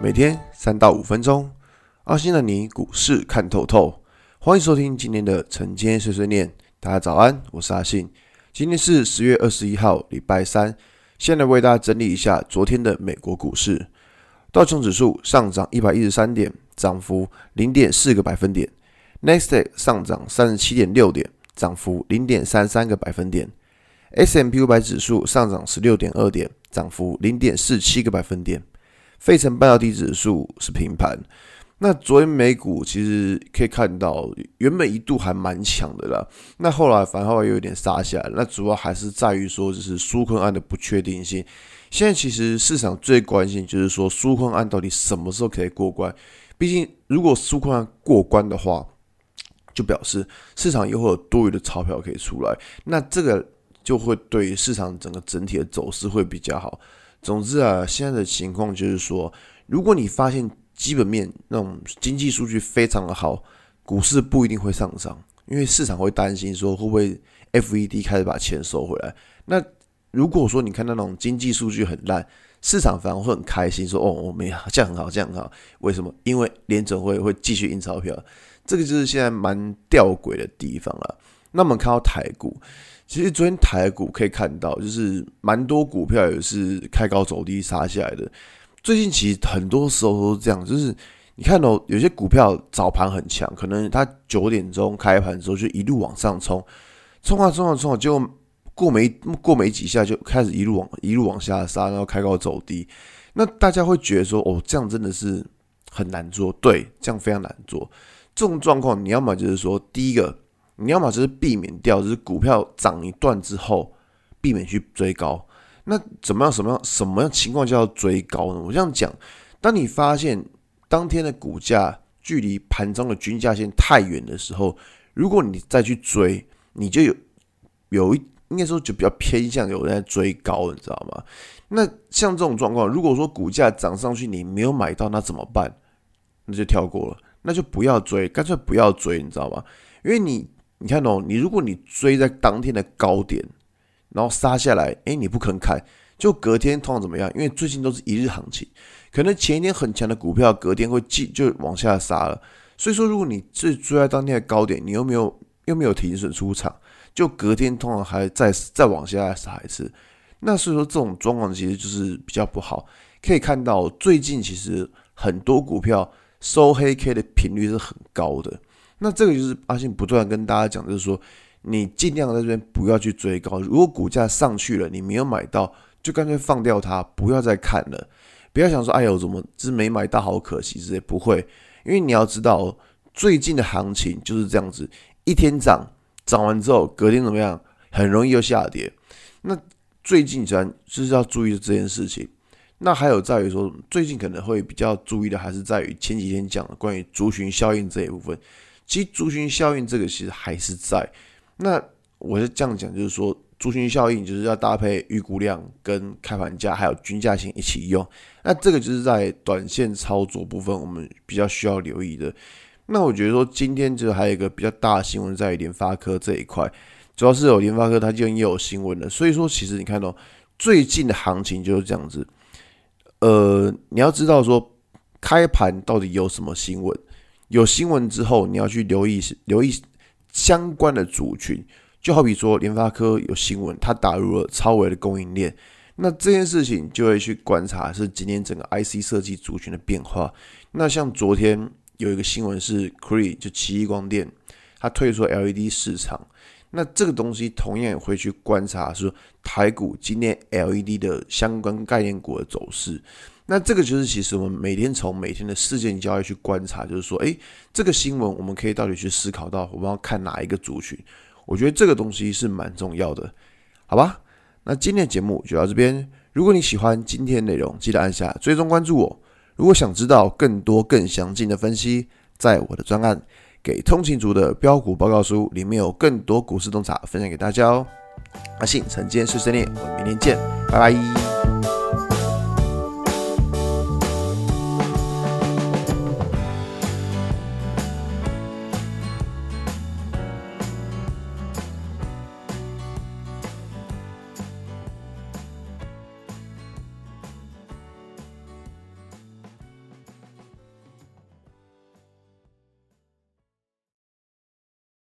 每天三到五分钟，阿信的你股市看透透。欢迎收听今天的晨间碎碎念。大家早安，我是阿信。今天是十月二十一号，礼拜三。先来为大家整理一下昨天的美国股市。道琼指数上涨一百一十三点，涨幅零点四个百分点。n e x t 上涨三十七点六点，涨幅零点三三个百分点。S M P 五百指数上涨十六点二点，涨幅零点四七个百分点。费城半导体指数是平盘。那昨天美股其实可以看到，原本一度还蛮强的啦。那后来反而后又有点杀下来。那主要还是在于说，就是纾困案的不确定性。现在其实市场最关心就是说，纾困案到底什么时候可以过关？毕竟如果纾困案过关的话，就表示市场又会有多余的钞票可以出来。那这个就会对市场整个整体的走势会比较好。总之啊，现在的情况就是说，如果你发现基本面那种经济数据非常的好，股市不一定会上涨，因为市场会担心说会不会 FED 开始把钱收回来。那如果说你看那种经济数据很烂，市场反而会很开心说，哦，我没这样很好，这样很好。为什么？因为联准会会继续印钞票，这个就是现在蛮吊诡的地方了。那我们看到台股。其实昨天台股可以看到，就是蛮多股票也是开高走低杀下来的。最近其实很多时候都是这样，就是你看到有些股票早盘很强，可能它九点钟开盘的时候就一路往上冲，冲啊冲啊冲啊，结果过没过没几下就开始一路往一路往下杀，然后开高走低。那大家会觉得说，哦，这样真的是很难做，对，这样非常难做。这种状况，你要么就是说，第一个。你要么就是避免掉，就是股票涨一段之后，避免去追高。那怎么样？什么样？什么样情况叫追高呢？我这样讲，当你发现当天的股价距离盘中的均价线太远的时候，如果你再去追，你就有有一应该说就比较偏向有人在追高，你知道吗？那像这种状况，如果说股价涨上去你没有买到，那怎么办？那就跳过了，那就不要追，干脆不要追，你知道吗？因为你。你看哦，你如果你追在当天的高点，然后杀下来，哎，你不肯砍，就隔天通常怎么样？因为最近都是一日行情，可能前一天很强的股票，隔天会继就往下杀了。所以说，如果你是追在当天的高点，你又没有又没有停损出场，就隔天通常还再再往下杀一次。那所以说，这种状况其实就是比较不好。可以看到，最近其实很多股票收黑 K 的频率是很高的。那这个就是阿信不断跟大家讲，就是说你尽量在这边不要去追高。如果股价上去了，你没有买到，就干脆放掉它，不要再看了。不要想说，哎呦，怎么是没买到，好可惜，这也不会。因为你要知道，最近的行情就是这样子，一天涨，涨完之后隔天怎么样，很容易又下跌。那最近咱就是要注意这件事情。那还有在于说，最近可能会比较注意的，还是在于前几天讲的关于族群效应这一部分。其实族群效应这个其实还是在，那我是这样讲，就是说族群效应就是要搭配预估量跟开盘价还有均价线一起用，那这个就是在短线操作部分我们比较需要留意的。那我觉得说今天就还有一个比较大的新闻在联发科这一块，主要是有联发科它就已经有新闻了，所以说其实你看到最近的行情就是这样子，呃，你要知道说开盘到底有什么新闻。有新闻之后，你要去留意留意相关的族群，就好比说联发科有新闻，它打入了超微的供应链，那这件事情就会去观察是今天整个 IC 设计族群的变化。那像昨天有一个新闻是 Cree 就奇异光电，它退出 LED 市场，那这个东西同样也会去观察说台股今天 LED 的相关概念股的走势。那这个就是其实我们每天从每天的事件交易去观察，就是说，诶，这个新闻我们可以到底去思考到我们要看哪一个族群？我觉得这个东西是蛮重要的，好吧？那今天的节目就到这边。如果你喜欢今天的内容，记得按下追踪关注我。如果想知道更多更详尽的分析，在我的专案《给通勤族的标股报告书》里面有更多股市洞察分享给大家哦。阿信晨间碎碎念，我们明天见，拜拜。